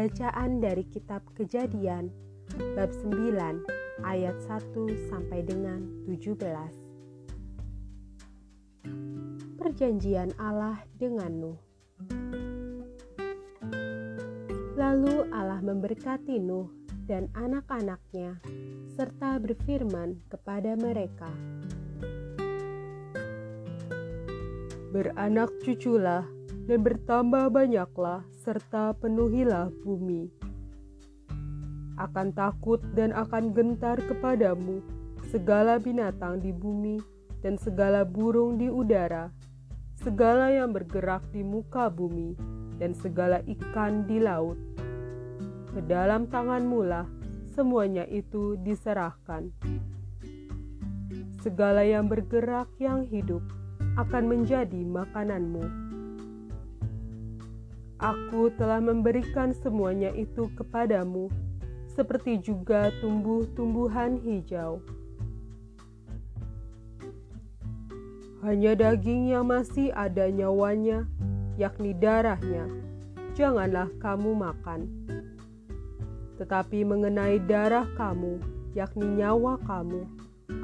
Bacaan dari kitab Kejadian bab 9 ayat 1 sampai dengan 17. Perjanjian Allah dengan Nuh. Lalu Allah memberkati Nuh dan anak-anaknya serta berfirman kepada mereka, Beranak cuculah dan bertambah banyaklah serta penuhilah bumi. Akan takut dan akan gentar kepadamu segala binatang di bumi dan segala burung di udara, segala yang bergerak di muka bumi dan segala ikan di laut. Ke dalam tanganmu lah semuanya itu diserahkan. Segala yang bergerak yang hidup akan menjadi makananmu Aku telah memberikan semuanya itu kepadamu, seperti juga tumbuh-tumbuhan hijau. Hanya daging yang masih ada nyawanya, yakni darahnya, janganlah kamu makan. Tetapi mengenai darah kamu, yakni nyawa kamu,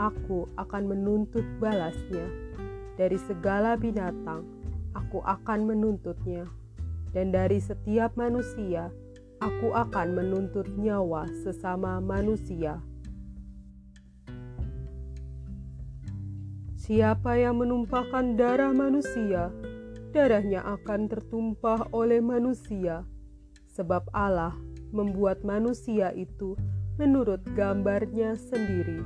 aku akan menuntut balasnya. Dari segala binatang, aku akan menuntutnya dan dari setiap manusia aku akan menuntut nyawa sesama manusia. Siapa yang menumpahkan darah manusia, darahnya akan tertumpah oleh manusia, sebab Allah membuat manusia itu menurut gambarnya sendiri.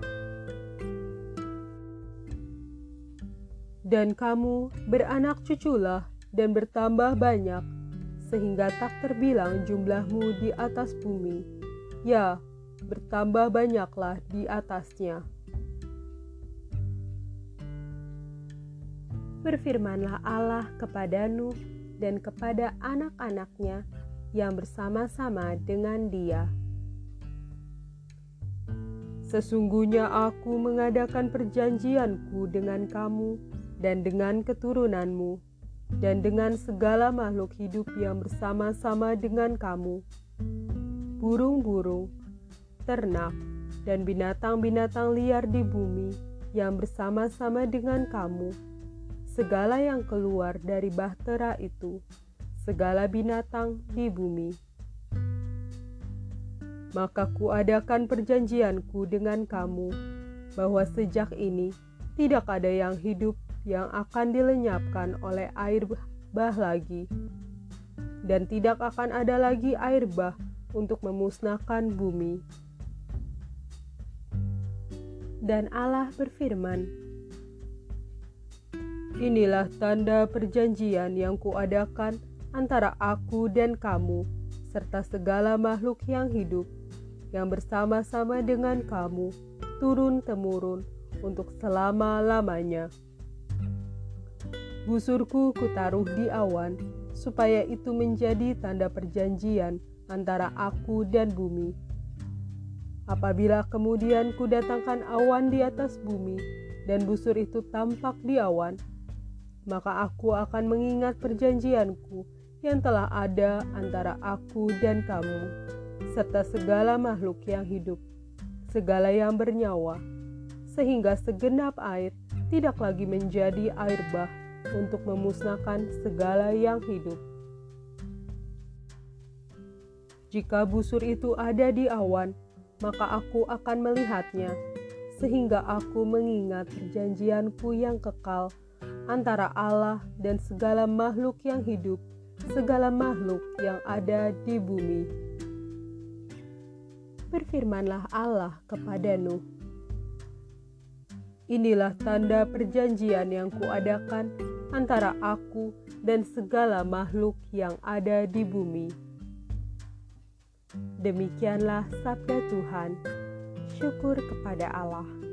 Dan kamu beranak cuculah dan bertambah banyak, sehingga tak terbilang jumlahmu di atas bumi. Ya, bertambah banyaklah di atasnya. Berfirmanlah Allah kepada Nuh dan kepada anak-anaknya yang bersama-sama dengan dia. Sesungguhnya aku mengadakan perjanjianku dengan kamu dan dengan keturunanmu dan dengan segala makhluk hidup yang bersama-sama dengan kamu, burung-burung, ternak, dan binatang-binatang liar di bumi yang bersama-sama dengan kamu, segala yang keluar dari bahtera itu, segala binatang di bumi. Maka kuadakan perjanjianku dengan kamu, bahwa sejak ini tidak ada yang hidup yang akan dilenyapkan oleh air bah lagi, dan tidak akan ada lagi air bah untuk memusnahkan bumi. Dan Allah berfirman, Inilah tanda perjanjian yang kuadakan antara aku dan kamu, serta segala makhluk yang hidup, yang bersama-sama dengan kamu, turun-temurun, untuk selama-lamanya. Busurku kutaruh di awan, supaya itu menjadi tanda perjanjian antara aku dan bumi. Apabila kemudian kudatangkan awan di atas bumi, dan busur itu tampak di awan, maka aku akan mengingat perjanjianku yang telah ada antara aku dan kamu, serta segala makhluk yang hidup, segala yang bernyawa, sehingga segenap air tidak lagi menjadi air bah untuk memusnahkan segala yang hidup. Jika busur itu ada di awan, maka aku akan melihatnya, sehingga aku mengingat perjanjianku yang kekal antara Allah dan segala makhluk yang hidup, segala makhluk yang ada di bumi. Berfirmanlah Allah kepada Nuh, Inilah tanda perjanjian yang kuadakan antara aku dan segala makhluk yang ada di bumi. Demikianlah sabda Tuhan. Syukur kepada Allah.